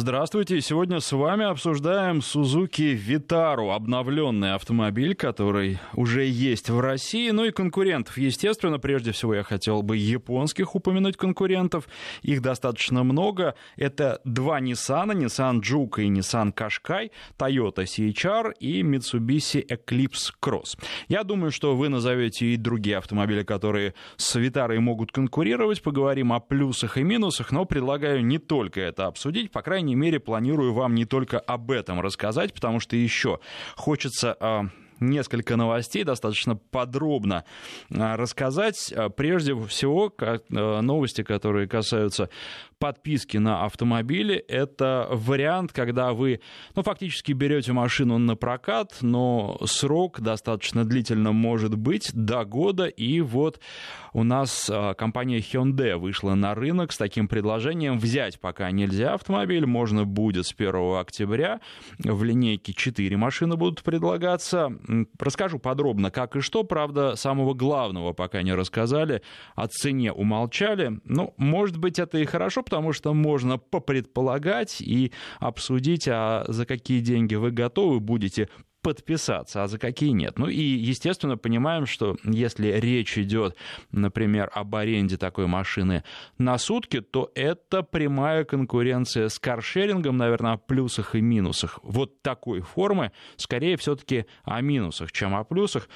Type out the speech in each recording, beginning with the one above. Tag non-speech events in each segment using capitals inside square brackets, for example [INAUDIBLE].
Здравствуйте. Сегодня с вами обсуждаем Suzuki Vitaro, обновленный автомобиль, который уже есть в России, ну и конкурентов. Естественно, прежде всего я хотел бы японских упомянуть конкурентов. Их достаточно много. Это два Nissan, Nissan Juke и Nissan Qashqai, Toyota CHR и Mitsubishi Eclipse Cross. Я думаю, что вы назовете и другие автомобили, которые с Vitaro могут конкурировать. Поговорим о плюсах и минусах, но предлагаю не только это обсудить, по крайней крайней мере, планирую вам не только об этом рассказать, потому что еще хочется а, несколько новостей достаточно подробно а, рассказать. А, прежде всего, новости, которые касаются подписки на автомобили. Это вариант, когда вы, ну, фактически берете машину на прокат, но срок достаточно длительно может быть, до года. И вот у нас а, компания Hyundai вышла на рынок с таким предложением. Взять пока нельзя автомобиль, можно будет с 1 октября. В линейке 4 машины будут предлагаться. Расскажу подробно, как и что. Правда, самого главного пока не рассказали. О цене умолчали. Ну, может быть, это и хорошо, потому что можно попредполагать и обсудить, а за какие деньги вы готовы будете подписаться, а за какие нет. Ну и, естественно, понимаем, что если речь идет, например, об аренде такой машины на сутки, то это прямая конкуренция с каршерингом, наверное, о плюсах и минусах. Вот такой формы, скорее все-таки о минусах, чем о плюсах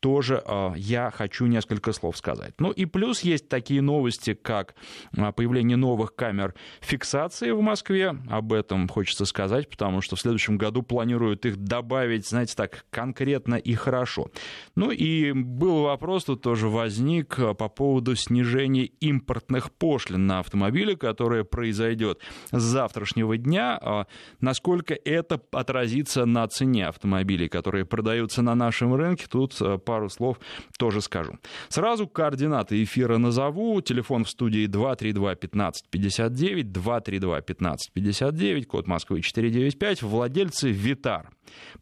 тоже э, я хочу несколько слов сказать. Ну и плюс есть такие новости, как э, появление новых камер фиксации в Москве. Об этом хочется сказать, потому что в следующем году планируют их добавить, знаете, так конкретно и хорошо. Ну и был вопрос, тут тоже возник э, по поводу снижения импортных пошлин на автомобили, которое произойдет с завтрашнего дня. Насколько это отразится на цене автомобилей, которые продаются на нашем рынке, тут пару слов тоже скажу. Сразу координаты эфира назову. Телефон в студии 232-1559, 232-1559, код Москвы 495, владельцы Витар.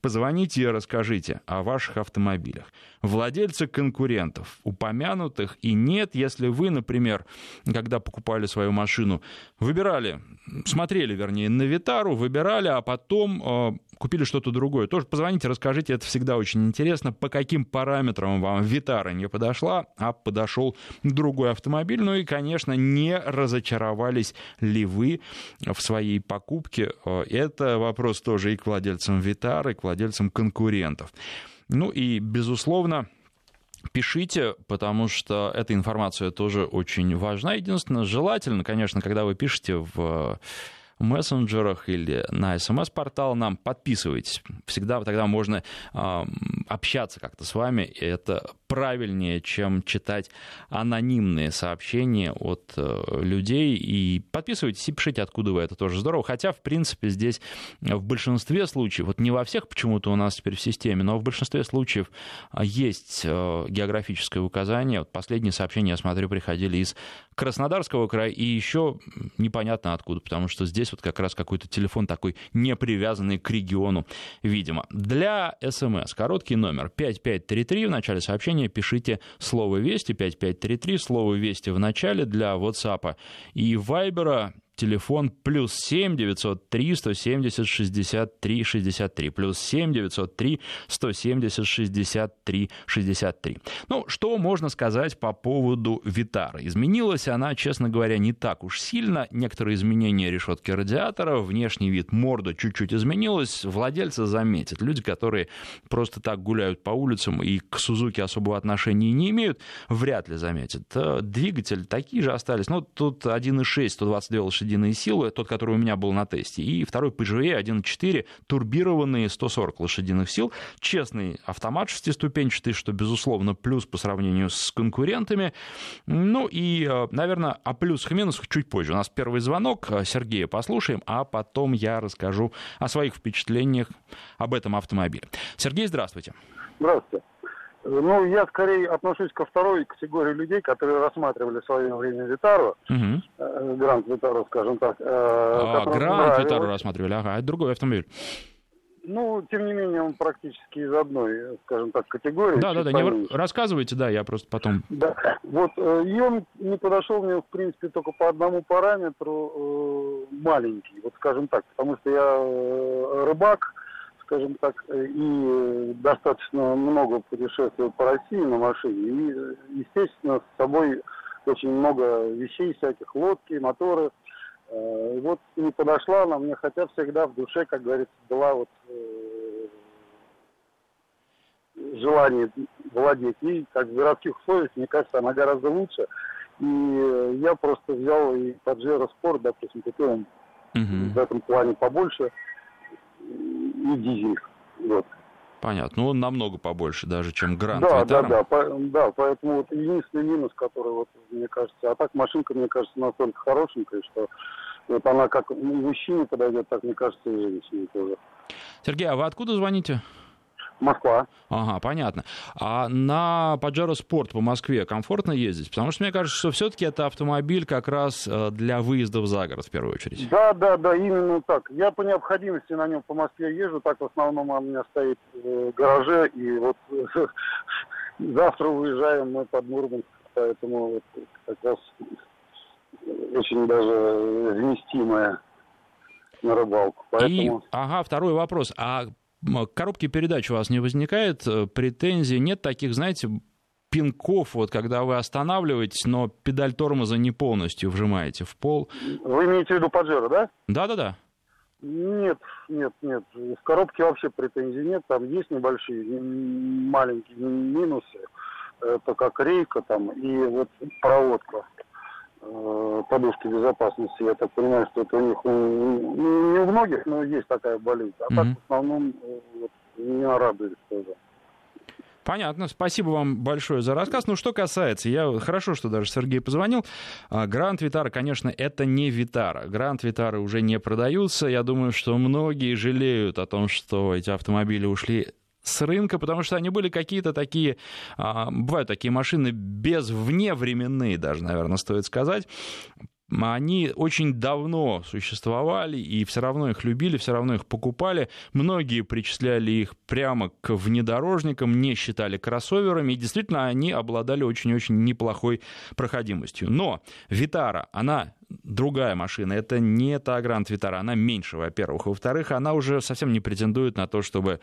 Позвоните и расскажите о ваших автомобилях. Владельцы конкурентов, упомянутых и нет, если вы, например, когда покупали свою машину, выбирали, смотрели, вернее, на Витару, выбирали, а потом э, купили что-то другое. Тоже позвоните, расскажите, это всегда очень интересно, по каким параметрам вам Витара не подошла, а подошел другой автомобиль. Ну и, конечно, не разочаровались ли вы в своей покупке. Э, это вопрос тоже и к владельцам Витары, и к владельцам конкурентов. Ну и, безусловно, Пишите, потому что эта информация тоже очень важна. Единственное, желательно, конечно, когда вы пишете в мессенджерах или на смс-портал нам, подписывайтесь. Всегда тогда можно э, общаться как-то с вами, и это правильнее, чем читать анонимные сообщения от э, людей. И подписывайтесь и пишите, откуда вы, это тоже здорово. Хотя, в принципе, здесь в большинстве случаев, вот не во всех почему-то у нас теперь в системе, но в большинстве случаев а, есть э, географическое указание. Вот последние сообщения, я смотрю, приходили из Краснодарского края, и еще непонятно откуда, потому что здесь вот как раз какой-то телефон такой не привязанный к региону, видимо. Для СМС короткий номер 5533, в начале сообщения пишите слово «Вести», 5533, слово «Вести» в начале для WhatsApp. И Viber телефон плюс 7 903 170 63 63, плюс 7 903 170 63 63. Ну, что можно сказать по поводу Витара? Изменилась она, честно говоря, не так уж сильно. Некоторые изменения решетки радиатора, внешний вид морда чуть-чуть изменилась. Владельцы заметят. Люди, которые просто так гуляют по улицам и к Сузуке особого отношения не имеют, вряд ли заметят. Э, двигатель такие же остались. Ну, тут 1.6, 122 лошадиные лошадиные силы, тот, который у меня был на тесте, и второй PGE 1.4, турбированные 140 лошадиных сил, честный автомат шестиступенчатый, что, безусловно, плюс по сравнению с конкурентами. Ну и, э, наверное, о плюсах и минусах чуть позже. У нас первый звонок, э, Сергея послушаем, а потом я расскажу о своих впечатлениях об этом автомобиле. Сергей, здравствуйте. Здравствуйте. Ну, я скорее отношусь ко второй категории людей, которые рассматривали в свое время Витару, угу. Гранд Витару, скажем так. Э, а, Гранд Витару рассматривали, ага, это другой автомобиль. Ну, тем не менее, он практически из одной, скажем так, категории. Да, да, да, не... рассказывайте, да, я просто потом... Да, вот, э, и он не подошел мне, в принципе, только по одному параметру э, маленький, вот скажем так, потому что я э, рыбак, скажем так, и достаточно много путешествую по России на машине, и, естественно, с собой очень много вещей всяких, лодки, моторы, Э, и вот не подошла она мне, хотя всегда в душе, как говорится, была вот э, желание владеть. И как в городских условиях, мне кажется, она гораздо лучше. И я просто взял и Pajero Sport, допустим, купил он угу. в этом плане побольше и дизель. Вот. Понятно. Ну, он намного побольше даже, чем Гранд да, Да, да, по, да. Поэтому вот единственный минус, который, вот, мне кажется, а так машинка, мне кажется, настолько хорошенькая, что вот она как мужчине подойдет, так, мне кажется, и женщине тоже. Сергей, а вы откуда звоните? Москва. Ага, понятно. А на Pajero Sport по Москве комфортно ездить? Потому что мне кажется, что все-таки это автомобиль как раз э, для выездов за город в первую очередь. Да, да, да, именно так. Я по необходимости на нем по Москве езжу, так в основном он у меня стоит в гараже, и вот [LAUGHS] завтра уезжаем мы под Мурманск, поэтому вот как раз очень даже вместимая на рыбалку. Поэтому... И, ага, второй вопрос. А коробки передач у вас не возникает э, претензий? Нет таких, знаете, пинков, вот когда вы останавливаетесь, но педаль тормоза не полностью вжимаете в пол? Вы имеете в виду Паджеро, да? Да-да-да. Нет, нет, нет. В коробке вообще претензий нет. Там есть небольшие, маленькие минусы. Это как рейка там и вот проводка. Э, подушки безопасности. Я так понимаю, что это у них не у многих, но есть такая болезнь. А mm-hmm. так в основном э, вот, меня радует тоже. Понятно. Спасибо вам большое за рассказ. Ну, что касается, я хорошо, что даже Сергей позвонил. А, Гранд Витара, конечно, это не Витара. Гранд Витары уже не продаются. Я думаю, что многие жалеют о том, что эти автомобили ушли с рынка, потому что они были какие-то такие, а, бывают такие машины без вневременные даже, наверное, стоит сказать, они очень давно существовали, и все равно их любили, все равно их покупали. Многие причисляли их прямо к внедорожникам, не считали кроссоверами, и действительно они обладали очень-очень неплохой проходимостью. Но Витара, она другая машина. Это не та Гранд Витара, она меньше, во-первых. Во-вторых, она уже совсем не претендует на то, чтобы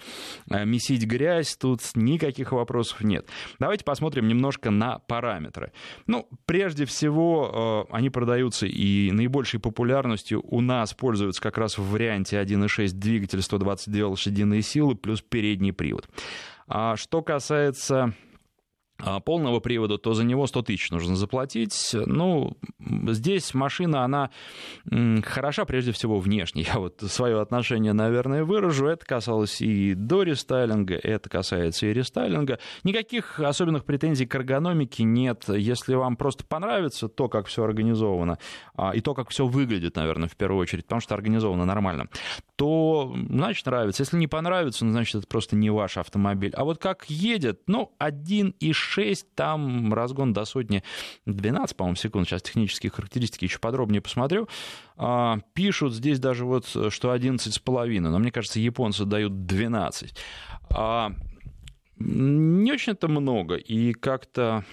э, месить грязь. Тут никаких вопросов нет. Давайте посмотрим немножко на параметры. Ну, прежде всего, э, они продаются и наибольшей популярностью у нас пользуются как раз в варианте 1.6 двигатель 122 лошадиные силы плюс передний привод. А что касается а, полного привода, то за него 100 тысяч нужно заплатить. Ну, здесь машина, она хороша прежде всего внешне. Я вот свое отношение, наверное, выражу. Это касалось и до рестайлинга, это касается и рестайлинга. Никаких особенных претензий к эргономике нет. Если вам просто понравится то, как все организовано, а, и то, как все выглядит, наверное, в первую очередь, потому что организовано нормально, то, значит, нравится. Если не понравится, ну, значит, это просто не ваш автомобиль. А вот как едет, ну, 1,6, там разгон до сотни 12, по-моему, секунд. Сейчас технические характеристики еще подробнее посмотрю. А, пишут здесь даже вот, что 11,5, но мне кажется, японцы дают 12. А, не очень это много, и как-то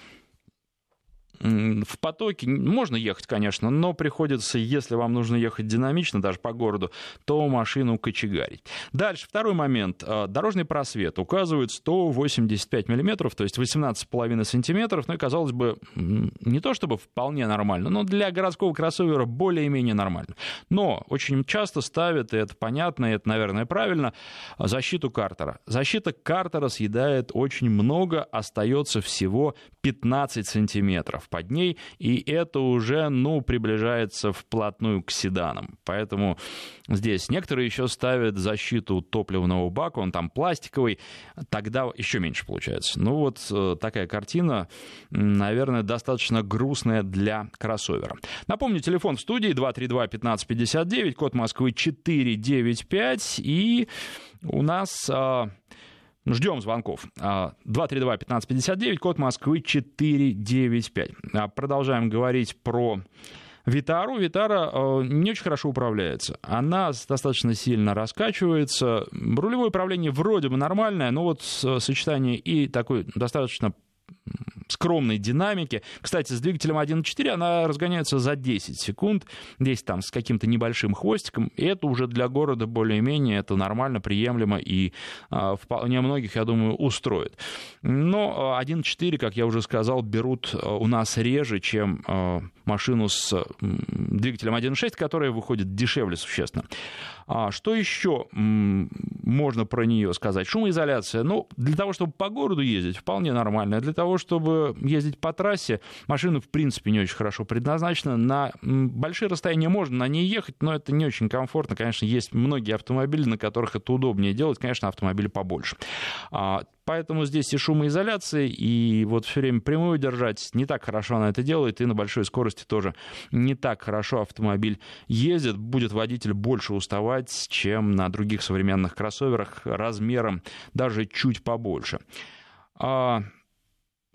в потоке можно ехать, конечно, но приходится, если вам нужно ехать динамично, даже по городу, то машину кочегарить. Дальше, второй момент. А, дорожный просвет указывает 185 миллиметров, то есть 18,5 сантиметров. Ну и, казалось бы, не то чтобы вполне нормально, но для городского кроссовера более-менее нормально. Но очень часто ставят, и это понятно, и это, наверное, правильно, защиту картера. Защита картера съедает очень много, остается всего 15 сантиметров под ней, и это уже, ну, приближается вплотную к седанам. Поэтому здесь некоторые еще ставят защиту топливного бака, он там пластиковый, тогда еще меньше получается. Ну вот э, такая картина, наверное, достаточно грустная для кроссовера. Напомню, телефон в студии 232-1559, код Москвы 495, и у нас а, Ждем звонков. 232-1559, а, код Москвы 495. А, продолжаем говорить про Витару. Витара э, не очень хорошо управляется. Она достаточно сильно раскачивается. Рулевое управление вроде бы нормальное, но вот сочетание и такой достаточно скромной динамики. Кстати, с двигателем 1.4 она разгоняется за 10 секунд, здесь там с каким-то небольшим хвостиком, и это уже для города более-менее это нормально, приемлемо и а, вполне многих, я думаю, устроит. Но 1.4, как я уже сказал, берут а, у нас реже, чем а, машину с двигателем 1.6, которая выходит дешевле существенно. А что еще можно про нее сказать? Шумоизоляция. Ну, для того, чтобы по городу ездить, вполне нормально. Для того, чтобы ездить по трассе, машина, в принципе, не очень хорошо предназначена. На большие расстояния можно на ней ехать, но это не очень комфортно. Конечно, есть многие автомобили, на которых это удобнее делать. Конечно, автомобили побольше. Поэтому здесь и шумоизоляция, и вот все время прямую держать не так хорошо она это делает, и на большой скорости тоже не так хорошо автомобиль ездит. Будет водитель больше уставать, чем на других современных кроссоверах размером даже чуть побольше. А,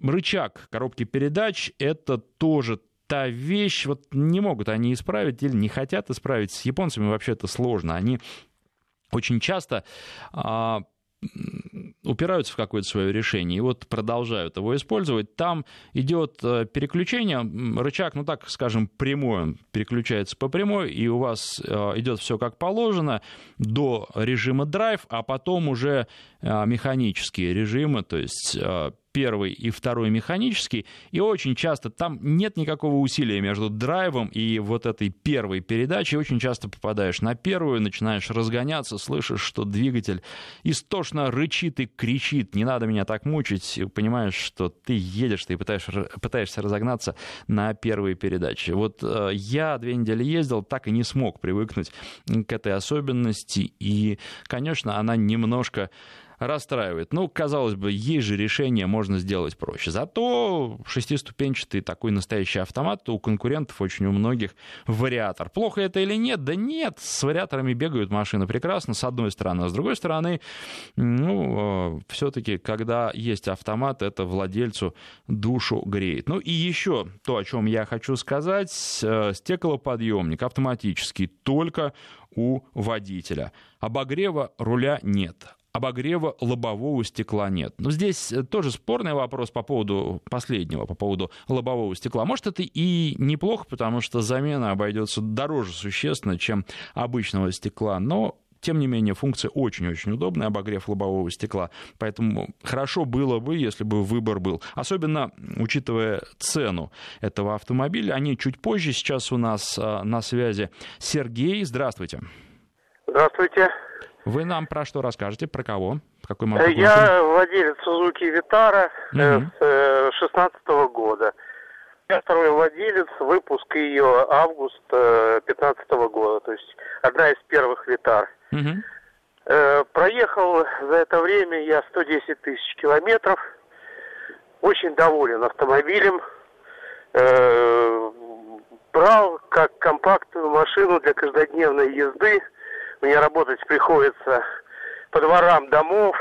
рычаг коробки передач — это тоже та вещь, вот не могут они исправить или не хотят исправить. С японцами вообще это сложно. Они очень часто а, упираются в какое-то свое решение и вот продолжают его использовать. Там идет э, переключение, рычаг, ну так скажем, прямой, он переключается по прямой, и у вас э, идет все как положено до режима драйв, а потом уже э, механические режимы, то есть первый и второй механический, и очень часто там нет никакого усилия между драйвом и вот этой первой передачей. Очень часто попадаешь на первую, начинаешь разгоняться, слышишь, что двигатель истошно рычит и кричит, не надо меня так мучить, понимаешь, что ты едешь, ты пытаешься, пытаешься разогнаться на первой передаче. Вот э, я две недели ездил, так и не смог привыкнуть к этой особенности, и, конечно, она немножко расстраивает. Ну, казалось бы, есть же решение, можно сделать проще. Зато шестиступенчатый такой настоящий автомат у конкурентов очень у многих вариатор. Плохо это или нет? Да нет, с вариаторами бегают машины прекрасно, с одной стороны. А с другой стороны, ну, э, все-таки, когда есть автомат, это владельцу душу греет. Ну и еще то, о чем я хочу сказать, э, стеклоподъемник автоматический только у водителя. Обогрева руля нет обогрева лобового стекла нет. Но здесь э, тоже спорный вопрос по поводу последнего, по поводу лобового стекла. Может, это и неплохо, потому что замена обойдется дороже существенно, чем обычного стекла, но тем не менее, функция очень-очень удобная, обогрев лобового стекла. Поэтому хорошо было бы, если бы выбор был. Особенно учитывая цену этого автомобиля. Они чуть позже. Сейчас у нас а, на связи Сергей. Здравствуйте. Здравствуйте. Вы нам про что расскажете? Про кого? Какой марки Я владелец Suzuki Vitara угу. с 16 -го года. Я второй владелец, выпуск ее август 15 -го года, то есть одна из первых Витар. Угу. Проехал за это время я 110 тысяч километров. Очень доволен автомобилем. Брал как компактную машину для каждодневной езды. Мне работать приходится по дворам домов,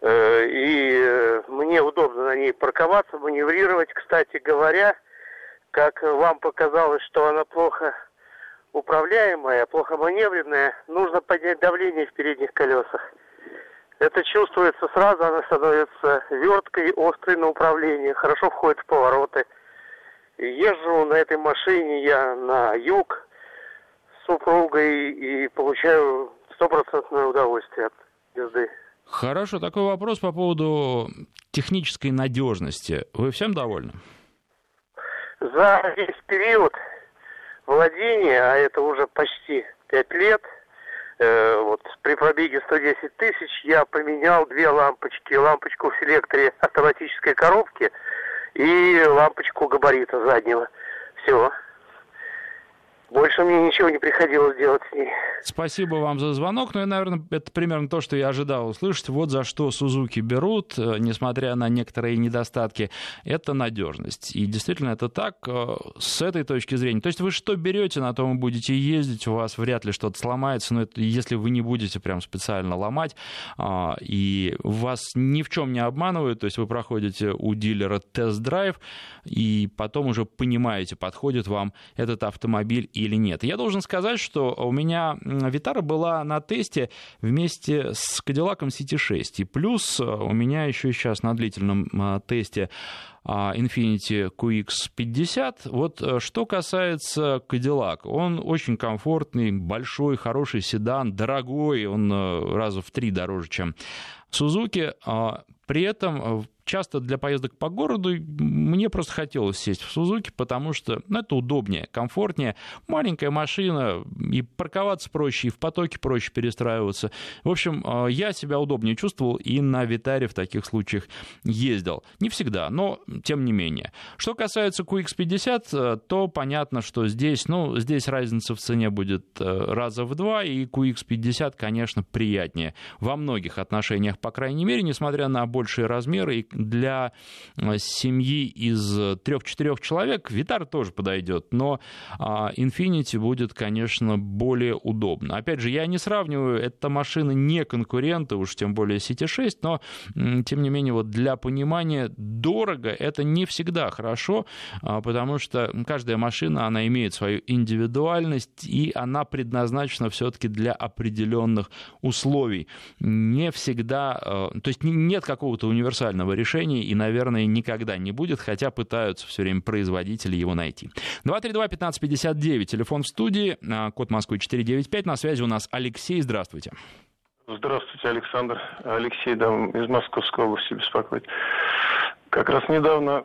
э, и э, мне удобно на ней парковаться, маневрировать. Кстати говоря, как вам показалось, что она плохо управляемая, плохо маневренная, нужно поднять давление в передних колесах. Это чувствуется сразу, она становится верткой, острой на управлении, хорошо входит в повороты. Езжу на этой машине я на юг, супругой и получаю стопроцентное удовольствие от езды. Хорошо, такой вопрос по поводу технической надежности. Вы всем довольны? За весь период владения, а это уже почти пять лет, э, вот при пробеге 110 тысяч я поменял две лампочки. Лампочку в селекторе автоматической коробки и лампочку габарита заднего. Все. Больше мне ничего не приходилось делать с ней. Спасибо вам за звонок. Ну, и, наверное, это примерно то, что я ожидал услышать. Вот за что Сузуки берут, э, несмотря на некоторые недостатки, это надежность. И действительно это так э, с этой точки зрения. То есть вы что берете, на том и будете ездить, у вас вряд ли что-то сломается, но это, если вы не будете прям специально ломать, а, и вас ни в чем не обманывают, то есть вы проходите у дилера тест-драйв, и потом уже понимаете, подходит вам этот автомобиль или нет. Я должен сказать, что у меня Витара была на тесте вместе с Cadillac CT6. И плюс э, у меня еще сейчас на длительном э, тесте а, Infiniti QX50. Вот э, что касается Cadillac, он очень комфортный, большой, хороший седан, дорогой, он раза в три дороже, чем Suzuki. При этом часто для поездок по городу мне просто хотелось сесть в Сузуки, потому что ну, это удобнее, комфортнее. Маленькая машина, и парковаться проще, и в потоке проще перестраиваться. В общем, э, я себя удобнее чувствовал и на Витаре в таких случаях ездил. Не всегда, но тем не менее. Что касается QX50, э, то понятно, что здесь, ну, здесь разница в цене будет э, раза в два, и QX50, конечно, приятнее во многих отношениях, по крайней мере, несмотря на большие размеры и для э, семьи из трех-четырех человек Витар тоже подойдет, но а, Infinity будет, конечно, более удобно. Опять же, я не сравниваю, это машины не конкуренты, уж тем более City 6, но, тем не менее, вот для понимания, дорого это не всегда хорошо, а, потому что каждая машина, она имеет свою индивидуальность, и она предназначена все-таки для определенных условий. Не всегда, э, то есть нет какого-то универсального решения, и, наверное, никогда не будет, хотя пытаются все время производители его найти. 232-1559, телефон в студии, а, код Москвы 495, на связи у нас Алексей, здравствуйте. Здравствуйте, Александр. Алексей, да, из Московской области беспокоит. Как раз недавно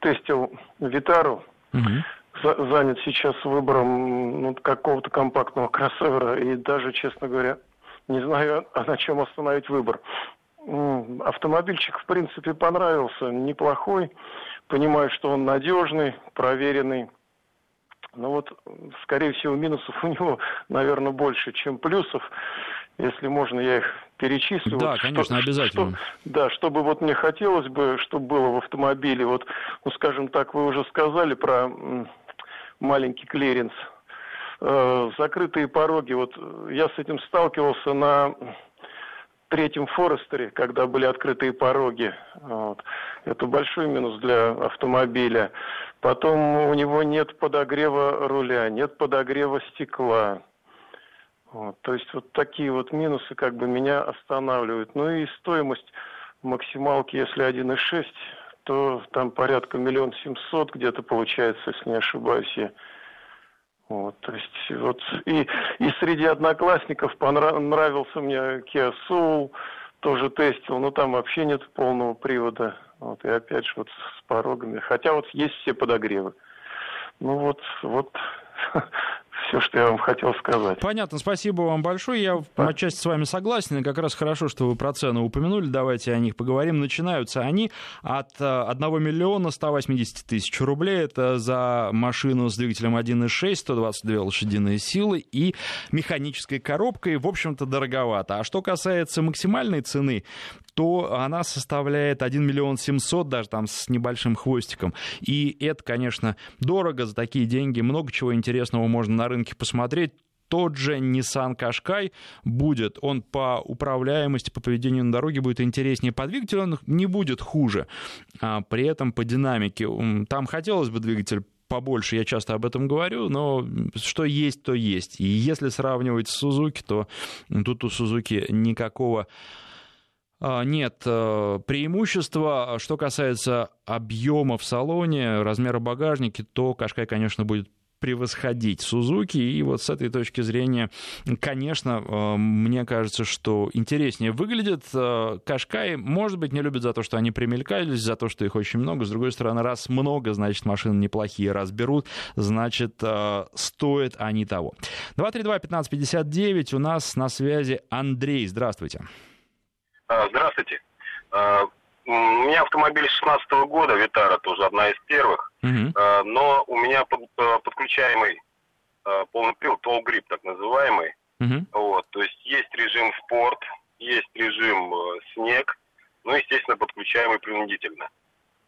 тестил Витару, угу. занят сейчас выбором ну, какого-то компактного кроссовера, и даже, честно говоря, не знаю, а на чем остановить выбор. Автомобильчик, в принципе, понравился, неплохой. Понимаю, что он надежный, проверенный. Но вот, скорее всего, минусов [LAUGHS] у него, наверное, больше, чем плюсов. Если можно, я их перечислю. Да, вот конечно, что, обязательно. Что, да, чтобы вот мне хотелось бы, чтобы было в автомобиле, вот, ну, скажем так, вы уже сказали про маленький клиренс. Э, закрытые пороги, вот я с этим сталкивался на третьем Форестере, когда были открытые пороги. Вот. Это большой минус для автомобиля. Потом у него нет подогрева руля, нет подогрева стекла. Вот. То есть вот такие вот минусы как бы меня останавливают. Ну и стоимость максималки, если 1,6, то там порядка миллион семьсот где-то получается, если не ошибаюсь я. Вот, то есть вот и, и среди одноклассников понравился мне Kia Soul, тоже тестил, но там вообще нет полного привода. Вот, и опять же вот с порогами. Хотя вот есть все подогревы. Ну вот, вот [LAUGHS] все, что я вам хотел сказать. Понятно, спасибо вам большое. Я да. отчасти с вами согласен. И как раз хорошо, что вы про цены упомянули. Давайте о них поговорим. Начинаются они от 1 э, миллиона 180 тысяч рублей. Это за машину с двигателем 1.6, 122 лошадиные силы и механической коробкой. В общем-то, дороговато. А что касается максимальной цены, то она составляет 1 миллион 700, даже там с небольшим хвостиком. И это, конечно, дорого за такие деньги. Много чего интересного можно на рынке посмотреть тот же Nissan Qashqai будет, он по управляемости, по поведению на дороге будет интереснее по двигателю, он не будет хуже. А при этом по динамике, там хотелось бы двигатель побольше, я часто об этом говорю, но что есть, то есть. И если сравнивать с Suzuki, то тут у Suzuki никакого нет э, преимущества. Что касается объема в салоне, размера багажника, то Кашкай, конечно, будет превосходить Сузуки. И вот с этой точки зрения, конечно, э, мне кажется, что интереснее выглядит. Э, Кашкай, может быть, не любят за то, что они примелькались, за то, что их очень много. С другой стороны, раз много, значит, машины неплохие. Раз берут, значит, стоят они того. 232-1559, у нас на связи Андрей. Здравствуйте. А, здравствуйте. А, у меня автомобиль 16 года, Витара тоже одна из первых, угу. но у меня подключаемый полный привод, All Grip так называемый. Мгм. Вот, то есть есть режим спорт, есть режим э, снег, ну, естественно, подключаемый принудительно.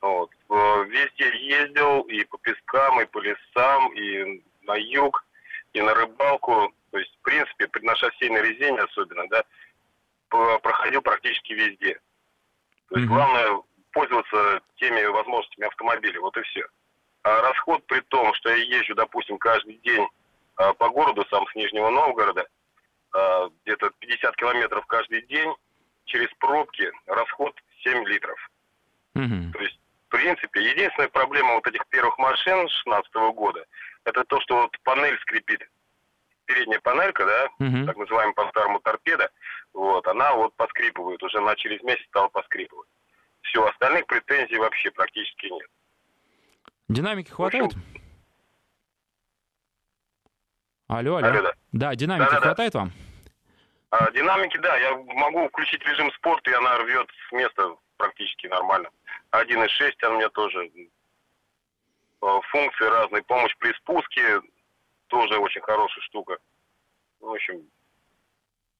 Вот. Э, Везде ездил и по пескам, и по лесам, и на юг, и на рыбалку. То есть, в принципе, при на шоссейной резине особенно, да, проходил практически везде. То есть, главное пользоваться теми возможностями автомобиля, вот и все. А расход при том, что я езжу, допустим, каждый день а, по городу, сам с Нижнего Новгорода, а, где-то 50 километров каждый день, через пробки расход 7 литров. Мгм. То есть, в принципе, единственная проблема вот этих первых машин 16 года, это то, что вот панель скрипит. Передняя панелька, да, Мгм. так называемая по-старому торпеда, вот, она вот поскрипывает, уже на через месяц стала поскрипывать. Все, остальных претензий вообще практически нет. Динамики общем- хватает? Алло, алло. Алло, да. Да, динамики Да-да-да. хватает вам? А динамики, да, я могу включить режим спорта, и она рвет с места практически нормально. 1.6 она у меня тоже. Э, Функции разные, помощь при спуске, тоже очень хорошая штука. В общем,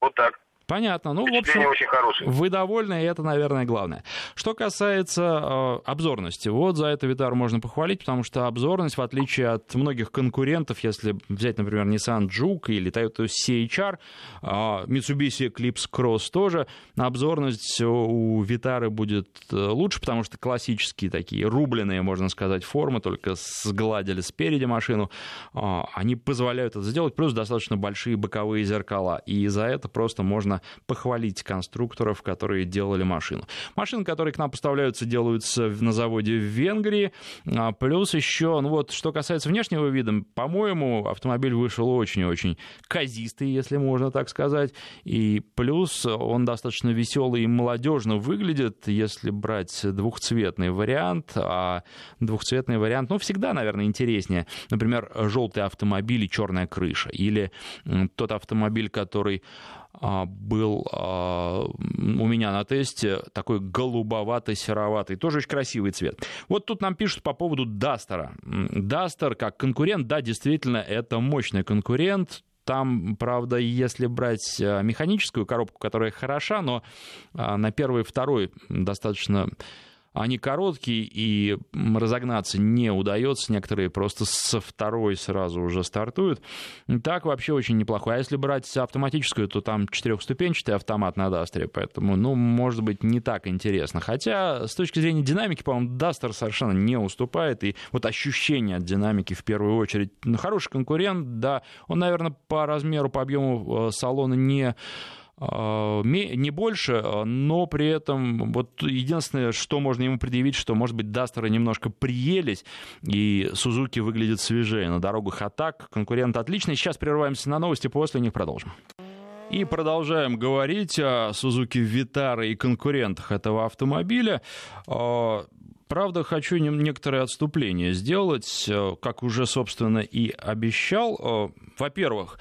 вот так. Понятно. Ну, в общем, очень хорошие. Вы довольны, и это, наверное, главное. Что касается э, обзорности, вот за это Витар можно похвалить, потому что обзорность, в отличие от многих конкурентов, если взять, например, Nissan Juke или Toyota CHR, э, Mitsubishi Eclipse Cross тоже, обзорность у Витары будет э, лучше, потому что классические такие рубленые, можно сказать, формы, только сгладили спереди машину, э, они позволяют это сделать, плюс достаточно большие боковые зеркала, и за это просто можно похвалить конструкторов, которые делали машину. Машины, которые к нам поставляются, делаются на заводе в Венгрии. А, Плюс еще, ну вот, что касается внешнего вида, по-моему, автомобиль вышел очень-очень казистый, если можно так сказать. И плюс он достаточно веселый и молодежно выглядит, если брать двухцветный вариант. А двухцветный вариант, ну, всегда, наверное, интереснее. Например, желтый автомобиль и черная крыша. Или тот автомобиль, который был а, у меня на тесте такой голубовато-сероватый, тоже очень красивый цвет. Вот тут нам пишут по поводу Дастера. Дастер как конкурент, да, действительно, это мощный конкурент. Там, правда, если брать а, механическую коробку, которая хороша, но а, на первый и второй достаточно они короткие, и разогнаться не удается. Некоторые просто со второй сразу уже стартуют. Так вообще очень неплохой. А если брать автоматическую, то там четырехступенчатый автомат на Дастере, поэтому, ну, может быть, не так интересно. Хотя, с точки зрения динамики, по-моему, Дастер совершенно не уступает. И вот ощущение от динамики в первую очередь. Ну, хороший конкурент, да. Он, наверное, по размеру, по объему э, салона не не больше, э, но при этом вот единственное, что можно ему предъявить, что, может быть, Дастеры немножко приелись, и Сузуки выглядит свежее на дорогах атак. Конкурент отличный. Сейчас прерываемся на новости, после них продолжим. И продолжаем говорить о Suzuki Vitara и конкурентах этого автомобиля. Э, Правда, хочу некоторое отступление сделать, э, как уже, собственно, и обещал. Во-первых,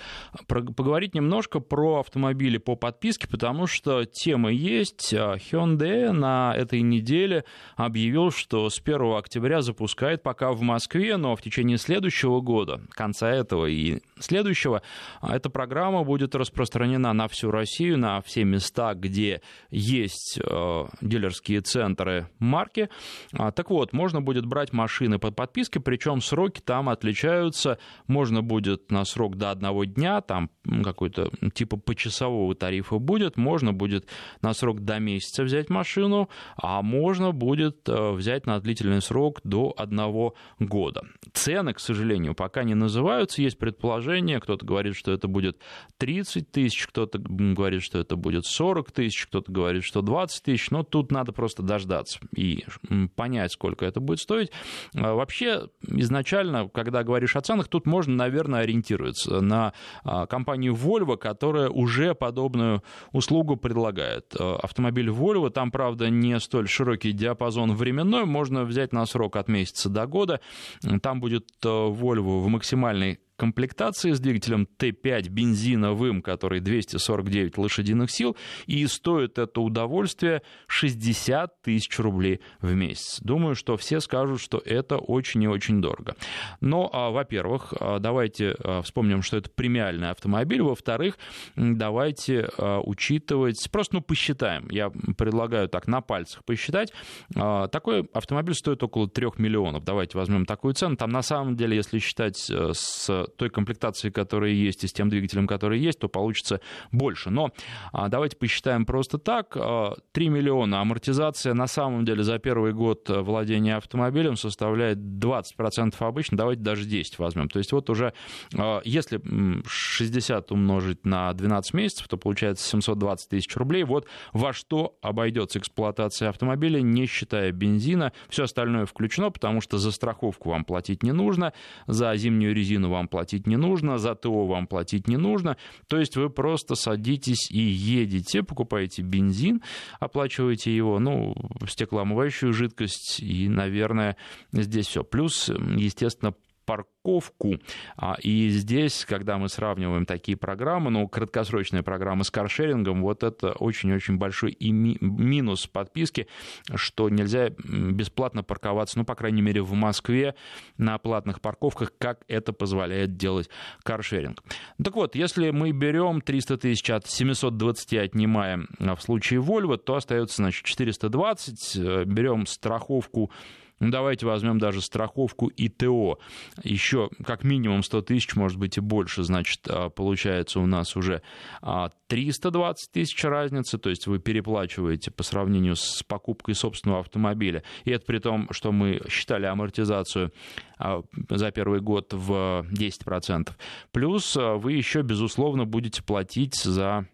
поговорить немножко про автомобили по подписке, потому что тема есть. Э, Hyundai на этой неделе объявил, что с 1 октября запускает пока в Москве, но в течение следующего года, конца этого и следующего, а эта программа будет распространена на всю Россию, на все места, где есть э, дилерские центры марки. А, Так вот, можно будет брать машины под подпиской, причем сроки там отличаются. Можно будет на срок до одного дня, там какой-то типа почасового тарифа будет, можно будет на срок до месяца взять машину, а можно будет э, взять на длительный срок до одного года. Цены, к сожалению, пока не называются, есть предположение, кто-то говорит, что это будет 30 тысяч, кто-то говорит, что это будет 40 тысяч, кто-то говорит, что 20 тысяч, но тут надо просто дождаться и понять, сколько это будет стоить. А, Вообще, изначально, когда говоришь о ценах, тут можно, наверное, ориентироваться на а, компанию Volvo, которая уже подобную услугу предлагает. А, Автомобиль Volvo, там, правда, не столь широкий диапазон временной, можно взять на срок от месяца до года. Там будет а, Volvo в максимальной комплектации с двигателем Т5 бензиновым, который 249 лошадиных сил, и стоит это удовольствие 60 тысяч рублей в месяц. Думаю, что все скажут, что это очень и очень дорого. Но, а, во-первых, а, давайте а, вспомним, что это премиальный автомобиль. Во-вторых, давайте учитывать, просто ну, посчитаем. Я предлагаю так на пальцах посчитать. Такой автомобиль стоит около 3 миллионов. Давайте возьмем такую цену. Там на самом деле, если считать э, с той комплектацией, которая есть, и с тем двигателем, который есть, то получится больше. Но давайте посчитаем просто так. 3 миллиона амортизация на самом деле за первый год владения автомобилем составляет 20% обычно. Давайте даже 10 возьмем. То есть вот уже если 60 умножить на 12 месяцев, то получается 720 тысяч рублей. Вот во что обойдется эксплуатация автомобиля, не считая бензина. Все остальное включено, потому что за страховку вам платить не нужно, за зимнюю резину вам платить не нужно, за ТО вам платить не нужно. То есть вы просто садитесь и едете, покупаете бензин, оплачиваете его, ну, стеклоомывающую жидкость и, наверное, здесь все. Плюс, естественно, парковку. А, и здесь, когда мы сравниваем такие программы, ну, краткосрочные программы с каршерингом, вот это очень-очень большой и минус подписки, что нельзя бесплатно парковаться, ну, по крайней мере, в Москве на платных парковках, как это позволяет делать каршеринг. Так вот, если мы берем 300 тысяч от 720 отнимаем а, в случае Volvo, то остается, значит, 420, э, берем страховку ну, давайте возьмем даже страховку и ТО. Еще как минимум 100 тысяч, может быть и больше, значит, а, получается у нас уже 320 а, тысяч разницы, то есть вы переплачиваете по сравнению с покупкой собственного автомобиля. И это при том, что мы считали амортизацию а, за первый год в 10%. Плюс вы еще, безусловно, будете платить за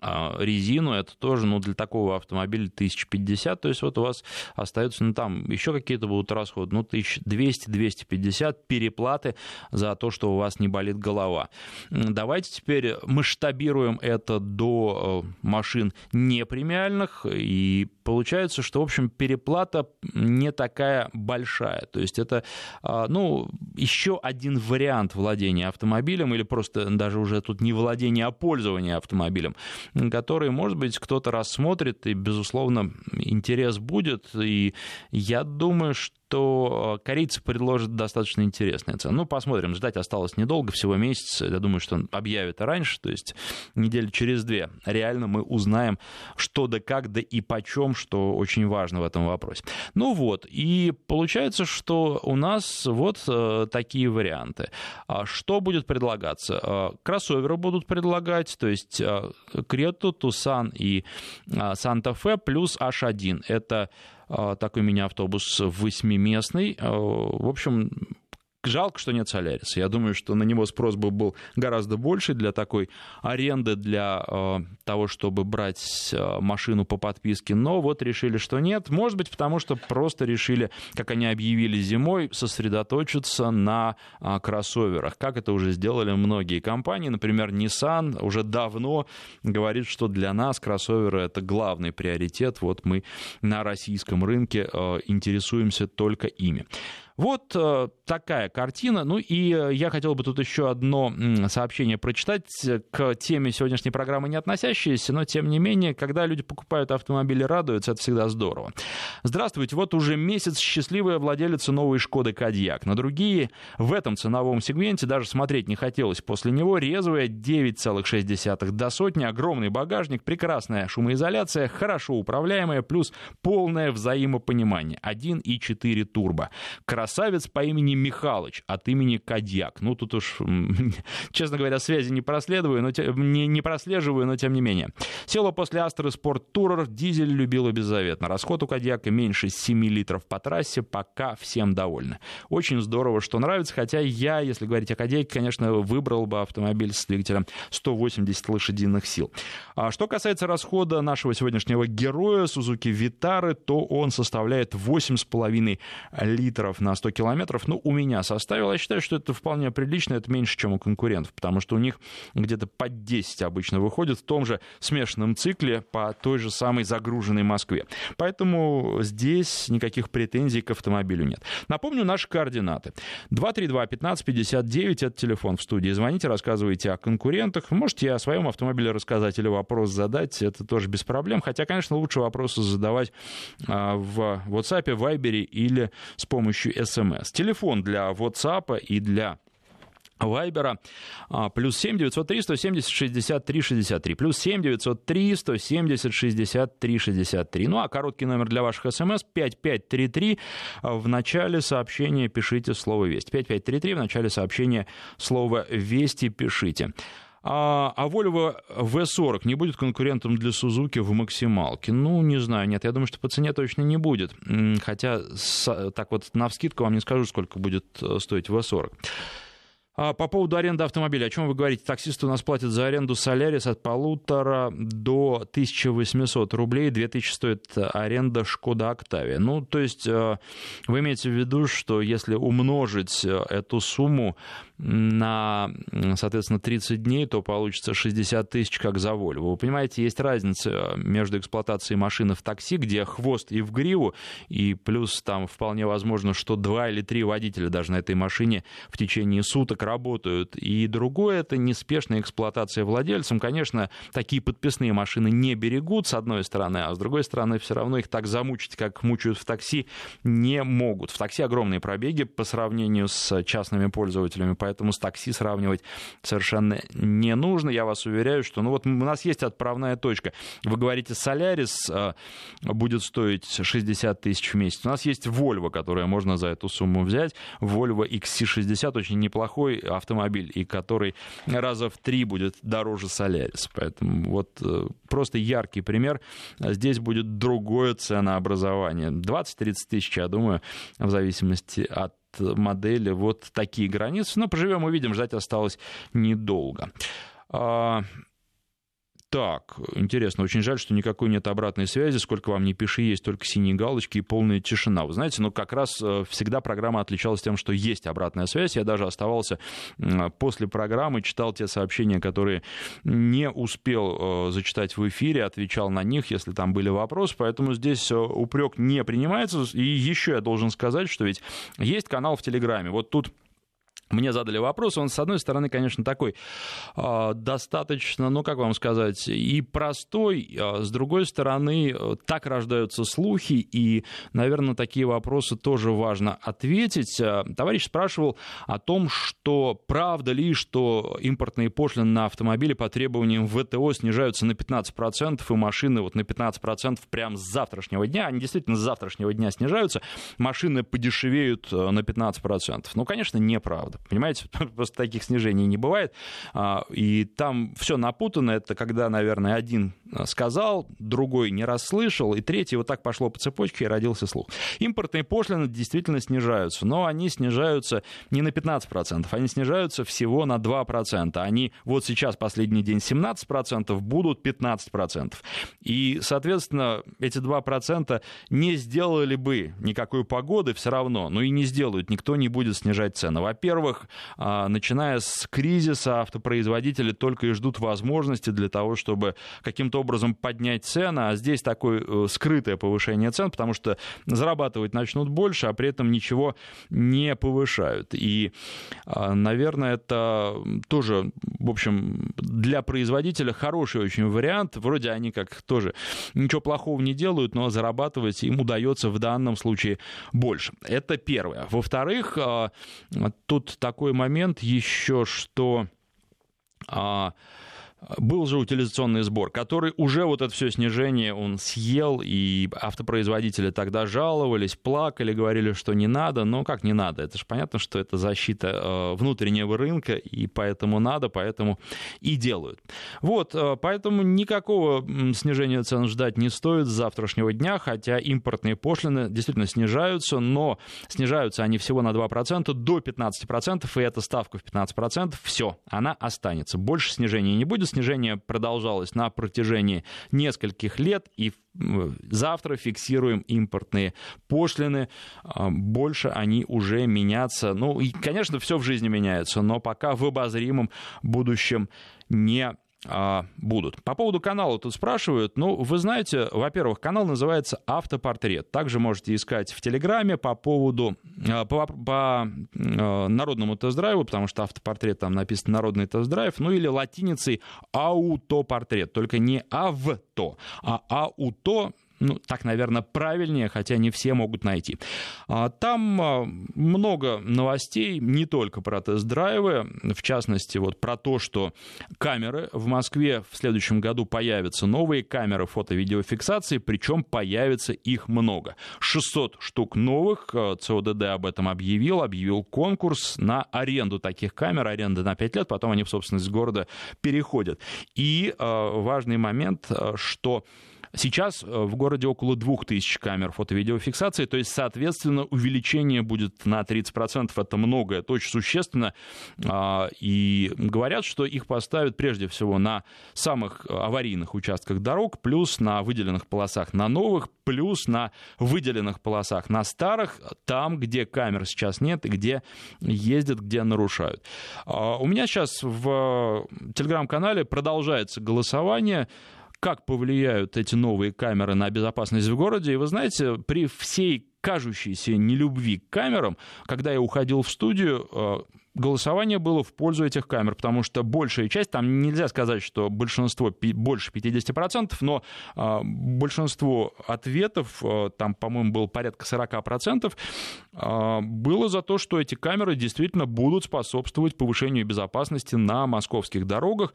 резину, это тоже, ну, для такого автомобиля 1050, то есть вот у вас остается, ну, там еще какие-то будут расходы, ну, 1200-250 переплаты за то, что у вас не болит голова. Давайте теперь масштабируем это до э, машин непремиальных, и получается, что, в общем, переплата не такая большая, то есть это, а, ну, еще один вариант владения автомобилем, или просто даже уже тут не владение, а пользование автомобилем, который, может быть, кто-то рассмотрит, и, безусловно, интерес будет. И я думаю, что то э, корейцы предложат достаточно интересные цены. Ну, посмотрим, ждать осталось недолго, всего месяц. Я думаю, что он объявит раньше, то есть недели через две. Реально мы узнаем, что да как, да и почем, что очень важно в этом вопросе. Ну вот, и получается, что у нас вот э, такие варианты. А что будет предлагаться? Э, кроссоверы будут предлагать, то есть Крету, Тусан и Санта-Фе плюс H1. Это а, такой мини-автобус восьмиместный. А, в общем, Жалко, что нет Соляриса. Я думаю, что на него спрос бы был гораздо больше для такой аренды, для э, того, чтобы брать э, машину по подписке. Но вот решили, что нет. Может быть, потому что просто решили, как они объявили зимой, сосредоточиться на э, кроссоверах. Как это уже сделали многие компании. Например, Nissan уже давно говорит, что для нас кроссоверы это главный приоритет. Вот мы на российском рынке э, интересуемся только ими. Вот э, такая картина. Ну и э, я хотел бы тут еще одно сообщение прочитать к теме сегодняшней программы не относящееся, но тем не менее, когда люди покупают автомобили, радуются, это всегда здорово. Здравствуйте, вот уже месяц счастливая владелица новой Шкоды Кадьяк. На другие в этом ценовом сегменте даже смотреть не хотелось. После него резвая 9,6 до сотни, огромный багажник, прекрасная шумоизоляция, хорошо управляемая, плюс полное взаимопонимание. 1.4 турбо. Красота красавец по имени Михалыч от имени Кадьяк. Ну, тут уж, [LAUGHS] честно говоря, связи не проследую, но не, не прослеживаю, но тем не менее. Села после Астры Спорт Турер, дизель любила беззаветно. Расход у Кадьяка меньше 7 литров по трассе, пока всем довольны. Очень здорово, что нравится, хотя я, если говорить о Кадьяке, конечно, выбрал бы автомобиль с двигателем 180 лошадиных сил. А что касается расхода нашего сегодняшнего героя Сузуки Витары, то он составляет 8,5 литров на на 100 километров, ну, у меня составило. Я считаю, что это вполне прилично, это меньше, чем у конкурентов, потому что у них где-то под 10 обычно выходит в том же смешанном цикле по той же самой загруженной Москве. Поэтому здесь никаких претензий к автомобилю нет. Напомню наши координаты. 232-1559 это телефон в студии. Звоните, рассказывайте о конкурентах. Можете о своем автомобиле рассказать или вопрос задать, это тоже без проблем. Хотя, конечно, лучше вопросы задавать а, в WhatsApp, Viber или с помощью SMS. Телефон для WhatsApp и для Вайбера. Плюс 7 903 170 63 63 плюс 7 903 170 63 63 ну а короткий номер для ваших смс 5533 в начале сообщения пишите слово «Весть» 5533 в начале сообщения слово «Вести» пишите а, а Volvo V40 не будет конкурентом для Suzuki в максималке? Ну, не знаю, нет, я думаю, что по цене точно не будет. Хотя, так вот, на вскидку вам не скажу, сколько будет э, стоить V40. А по поводу аренды автомобиля, о чем вы говорите? Таксисты у нас платят за аренду Солярис от полутора до 1800 рублей. 2000 стоит аренда Шкода Октавия. Ну, то есть э, вы имеете в виду, что если умножить э, эту сумму на, соответственно, 30 дней, то получится 60 тысяч, как за Volvo. Вы понимаете, есть разница между эксплуатацией машины в такси, где хвост и в гриву, и плюс там вполне возможно, что два или три водителя даже на этой машине в течение суток работают. И другое — это неспешная эксплуатация владельцем. Конечно, такие подписные машины не берегут, с одной стороны, а с другой стороны, все равно их так замучить, как мучают в такси, не могут. В такси огромные пробеги по сравнению с частными пользователями, поэтому с такси сравнивать совершенно не нужно. Я вас уверяю, что ну вот у нас есть отправная точка. Вы говорите, Солярис э, будет стоить 60 тысяч в месяц. У нас есть Volvo, которая можно за эту сумму взять. Volvo XC60 очень неплохой автомобиль, и который раза в три будет дороже Солярис. Поэтому вот э, просто яркий пример. Здесь будет другое ценообразование. 20-30 тысяч, я думаю, в зависимости от модели вот такие границы. Но поживем, увидим, ждать осталось недолго. Так, интересно, очень жаль, что никакой нет обратной связи, сколько вам не пиши, есть только синие галочки и полная тишина. Вы знаете, ну как раз э, всегда программа отличалась тем, что есть обратная связь. Я даже оставался после программы, читал те сообщения, которые не успел э, зачитать в эфире, отвечал на них, если там были вопросы, поэтому здесь э, упрек не принимается. И еще я должен сказать, что ведь есть канал в Телеграме. Вот тут мне задали вопрос, он, с одной стороны, конечно, такой э, достаточно, ну, как вам сказать, и простой, э, с другой стороны, э, так рождаются слухи, и, наверное, такие вопросы тоже важно ответить. Э, товарищ спрашивал о том, что правда ли, что импортные пошлины на автомобили по требованиям ВТО снижаются на 15%, и машины вот на 15% прямо с завтрашнего дня, они действительно с завтрашнего дня снижаются, машины подешевеют э, на 15%. Ну, конечно, неправда надо. Понимаете, [LAUGHS] просто таких снижений не бывает. А, и там все напутано. Это когда, наверное, один сказал, другой не расслышал, и третий вот так пошло по цепочке и родился слух. Импортные пошлины действительно снижаются, но они снижаются не на 15%, они снижаются всего на 2%. Они вот сейчас, последний день, 17%, будут 15%. И, соответственно, эти 2% не сделали бы никакой погоды все равно, но и не сделают, никто не будет снижать цены. Во-первых, во-первых, а, начиная с кризиса автопроизводители только и ждут возможности для того, чтобы каким-то образом поднять цены, а здесь такое э, скрытое повышение цен, потому что зарабатывать начнут больше, а при этом ничего не повышают. И, а, наверное, это тоже, в общем, для производителя хороший очень вариант. Вроде они как тоже ничего плохого не делают, но зарабатывать им удается в данном случае больше. Это первое. Во-вторых, а, тут такой момент еще, что а, был же утилизационный сбор, который уже вот это все снижение он съел, и автопроизводители тогда жаловались, плакали, говорили, что не надо. Но как не надо? Это же понятно, что это защита э, внутреннего рынка, и поэтому надо, поэтому и делают. Вот, э, поэтому никакого снижения цен ждать не стоит с завтрашнего дня, хотя импортные пошлины действительно снижаются, но снижаются они всего на 2%, до 15%, и эта ставка в 15%, все, она останется. Больше снижения не будет, снижение продолжалось на протяжении нескольких лет, и завтра фиксируем импортные пошлины. А, больше они уже меняться. Ну, и, конечно, все в жизни меняется, но пока в обозримом будущем не будут. По поводу канала тут спрашивают. Ну, вы знаете, во-первых, канал называется «Автопортрет». Также можете искать в Телеграме по поводу, а, по, по а, народному тест-драйву, потому что автопортрет там написан «Народный тест-драйв», ну или латиницей «Аутопортрет», только не «авто», а «ауто», ну, так, наверное, правильнее, хотя не все могут найти. А, там а, много новостей, не только про тест-драйвы, в частности, вот про то, что камеры в Москве в следующем году появятся новые камеры фото-видеофиксации, причем появится их много. 600 штук новых, а, ЦОДД об этом объявил, объявил конкурс на аренду таких камер, аренда на 5 лет, потом они в собственность города переходят. И важный момент, что Сейчас э, в городе около 2000 камер фото-видеофиксации, то есть, соответственно, увеличение будет на 30%. Это много, это очень существенно. А, и говорят, что их поставят прежде всего на самых аварийных участках дорог, плюс на выделенных полосах на новых, плюс на выделенных полосах на старых, там, где камер сейчас нет и где ездят, где нарушают. А, у меня сейчас в телеграм-канале продолжается голосование как повлияют эти новые камеры на безопасность в городе. И вы знаете, при всей кажущейся нелюбви к камерам, когда я уходил в студию, э, голосование было в пользу этих камер, потому что большая часть, там нельзя сказать, что большинство, больше 50%, но а, большинство ответов, а, там, по-моему, было порядка 40%, а, было за то, что эти камеры действительно будут способствовать повышению безопасности на московских дорогах.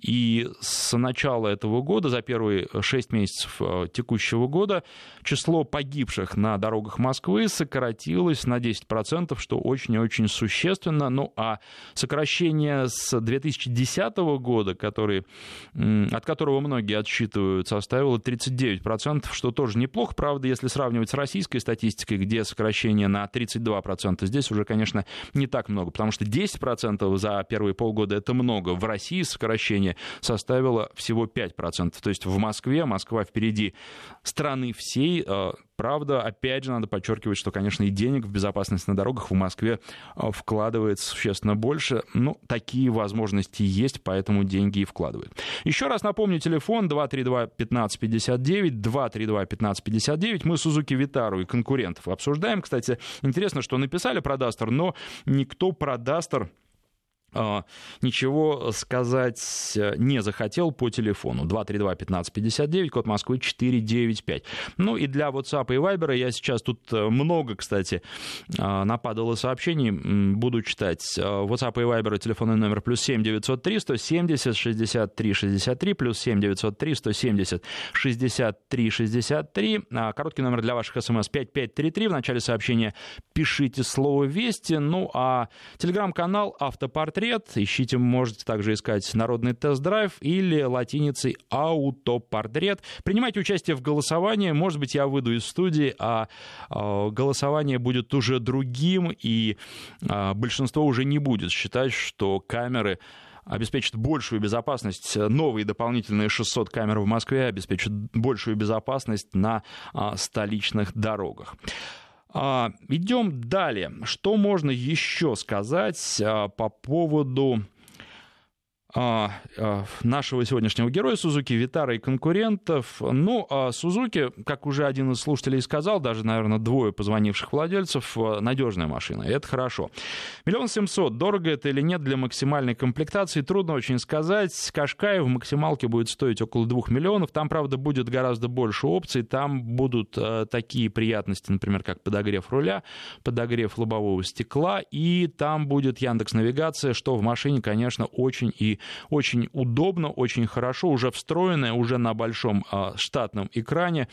И с начала этого года, за первые 6 месяцев а, текущего года, число погибших на дорогах Москвы сократилось на 10%, что очень и очень существенно, но ну, а сокращение с 2010 года, который, от которого многие отсчитывают, составило 39%, что тоже неплохо. Правда, если сравнивать с российской статистикой, где сокращение на 32%, здесь уже, конечно, не так много, потому что 10% за первые полгода это много. В России сокращение составило всего 5%. То есть в Москве, Москва впереди страны всей, э, Правда, опять же, надо подчеркивать, что, конечно, и денег в безопасность на дорогах в Москве э, вкладывается существенно больше. Ну, такие возможности есть, поэтому деньги и вкладывают. Еще раз напомню, телефон 232-1559, 232-1559. Мы Сузуки Витару и конкурентов обсуждаем. Кстати, интересно, что написали про Дастер, но никто про Дастер а, ничего сказать э, не захотел по телефону. 232-1559, код Москвы 495. Ну и для WhatsApp и Viber я сейчас тут э, много, кстати, а, нападало сообщений, буду читать. А, WhatsApp и Viber телефонный номер плюс 7 903 170 63 63 плюс 7 903 170 63 63. Короткий номер для ваших смс 5533. В начале сообщения пишите слово «Вести». Ну а телеграм-канал «Автопортрет» портрет. Ищите, можете также искать народный тест-драйв или латиницей аутопортрет. Принимайте участие в голосовании. Может быть, я выйду из студии, а, а голосование будет уже другим, и а, большинство уже не будет считать, что камеры обеспечат большую безопасность. Новые дополнительные 600 камер в Москве обеспечат большую безопасность на а, столичных дорогах. А, идем далее. Что можно еще сказать а, по поводу нашего сегодняшнего героя Сузуки, Витара и конкурентов. Ну, а Сузуки, как уже один из слушателей сказал, даже, наверное, двое позвонивших владельцев, надежная машина, и это хорошо. Миллион семьсот, дорого это или нет для максимальной комплектации, трудно очень сказать. Кашкай в максималке будет стоить около двух миллионов, там, правда, будет гораздо больше опций, там будут такие приятности, например, как подогрев руля, подогрев лобового стекла, и там будет Яндекс Навигация, что в машине, конечно, очень и очень удобно, очень хорошо, уже встроенная, уже на большом а, штатном экране.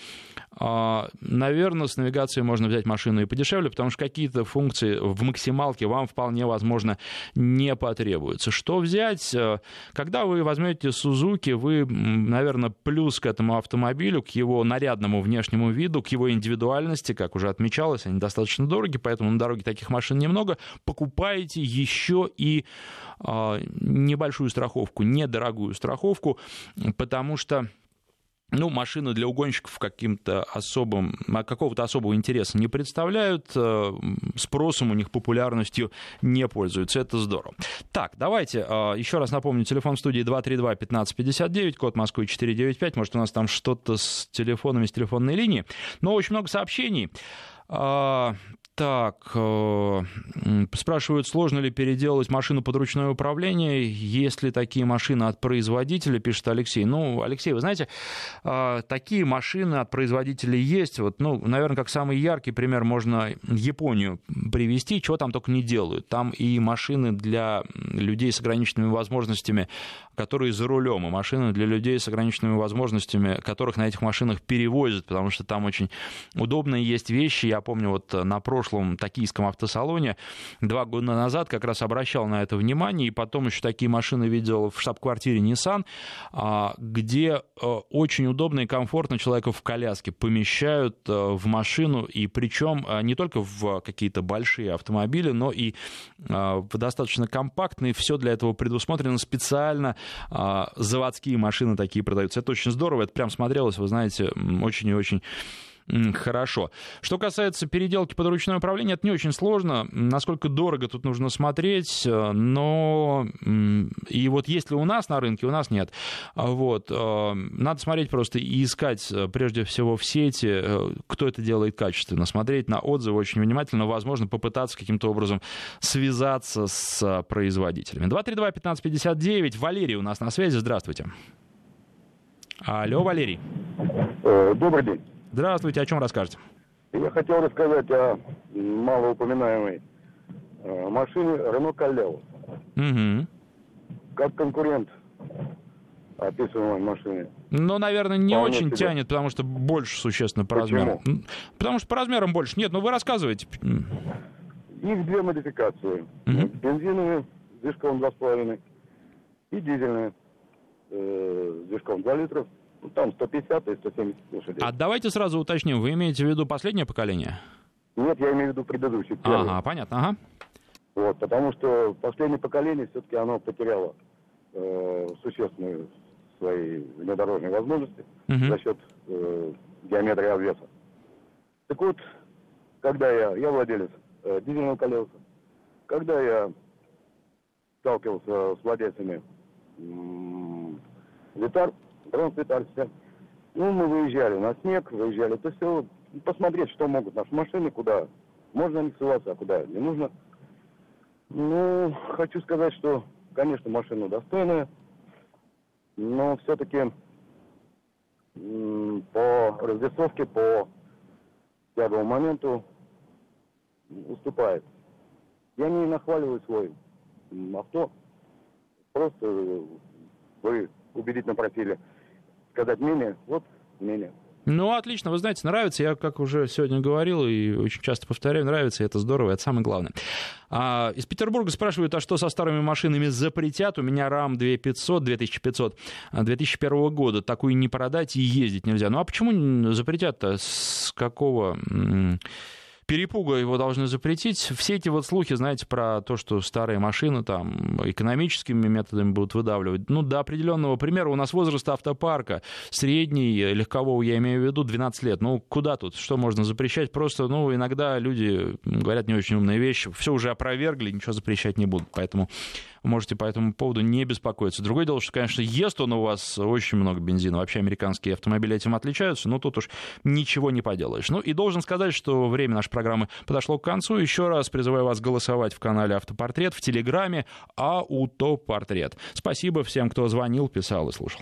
А, наверное, с навигацией можно взять машину и подешевле, потому что какие-то функции в максималке вам вполне возможно не потребуются. Что взять? А, когда вы возьмете Suzuki, вы, наверное, плюс к этому автомобилю, к его нарядному внешнему виду, к его индивидуальности, как уже отмечалось, они достаточно дороги, поэтому на дороге таких машин немного, покупаете еще и небольшую страховку, недорогую страховку, потому что ну, машины для угонщиков каким-то особым, а какого-то особого интереса не представляют, э, спросом у них популярностью не пользуются, это здорово. Так, давайте э, еще раз напомню, телефон в студии 232-1559, код Москвы 495, может, у нас там что-то с телефонами, с телефонной линии, но очень много сообщений. Так, э, спрашивают, сложно ли переделать машину под ручное управление, есть ли такие машины от производителя, пишет Алексей. Ну, Алексей, вы знаете, э, такие машины от производителей есть. Вот, ну, наверное, как самый яркий пример можно Японию привести, чего там только не делают. Там и машины для людей с ограниченными возможностями, которые за рулем, и машины для людей с ограниченными возможностями, которых на этих машинах перевозят, потому что там очень удобные есть вещи. Я помню, вот на прошлом токийском автосалоне два года назад как раз обращал на это внимание, и потом еще такие машины видел в штаб-квартире Nissan, а, где э, очень удобно и комфортно человека в коляске помещают э, в машину, и причем э, не только в какие-то большие автомобили, но и в достаточно компактные, все для этого предусмотрено специально, заводские машины такие продаются. Это очень здорово, это прям смотрелось, вы знаете, очень и очень Хорошо. Что касается переделки под ручное управление, это не очень сложно. Насколько дорого тут нужно смотреть, э, но и вот есть ли у нас на рынке, у нас нет. А вот. Э, надо смотреть просто и искать э, прежде всего в сети, кто это делает качественно, смотреть на отзывы очень внимательно, возможно, попытаться каким-то образом связаться с производителями. 232-1559, Валерий у нас на связи, здравствуйте. Алло, Валерий. Добрый день. Здравствуйте, о чем расскажете? Я хотел рассказать о малоупоминаемой э, машине Renault Калео. Угу. Как конкурент описываемой машины. Ну, наверное, не Вполне очень себе. тянет, потому что больше существенно по Почему? размерам. Потому что по размерам больше. Нет, ну вы рассказываете. Их две модификации. Угу. Бензиновые с движком 2,5 и дизельные э, с движком 2 литров ну, там 150 и 170 лошадей. А давайте сразу уточним, вы имеете в виду последнее поколение? Нет, я имею в виду предыдущий. Первый. Ага, понятно, ага. Вот, потому что последнее поколение все-таки оно потеряло э, существенные свои внедорожные возможности угу. за счет э, геометрии обвеса. Так вот, когда я, я владелец э, дизельного колеса, когда я сталкивался с владельцами м- Витар, Транспитарься. Ну, мы выезжали на снег, выезжали, то все, посмотреть, что могут наши машины, куда можно не ссылаться, а куда не нужно. Ну, хочу сказать, что, конечно, машина достойная, но все-таки по развесовке, по тяговому моменту уступает. Я не нахваливаю свой авто, просто вы убедительно просили сказать мнение, вот мнение. Ну, отлично, вы знаете, нравится, я, как уже сегодня говорил и очень часто повторяю, нравится, это здорово, это самое главное. А, из Петербурга спрашивают, а что со старыми машинами запретят? У меня RAM 2500, 2500 2001 года, такую не продать и ездить нельзя. Ну, а почему запретят-то? С какого перепуга его должны запретить. Все эти вот слухи, знаете, про то, что старые машины там экономическими методами будут выдавливать. Ну, до определенного примера у нас возраст автопарка средний, легкового, я имею в виду, 12 лет. Ну, куда тут? Что можно запрещать? Просто, ну, иногда люди говорят не очень умные вещи. Все уже опровергли, ничего запрещать не будут. Поэтому можете по этому поводу не беспокоиться. Другое дело, что, конечно, ест он у вас очень много бензина. Вообще американские автомобили этим отличаются, но тут уж ничего не поделаешь. Ну и должен сказать, что время нашей программы подошло к концу. Еще раз призываю вас голосовать в канале «Автопортрет», в Телеграме «Аутопортрет». Спасибо всем, кто звонил, писал и слушал.